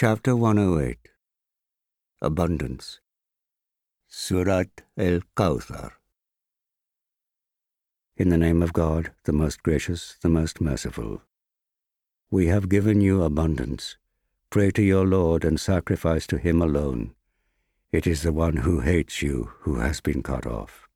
Chapter 108 Abundance Surat el Kawthar In the name of God, the most gracious, the most merciful. We have given you abundance. Pray to your Lord and sacrifice to him alone. It is the one who hates you who has been cut off.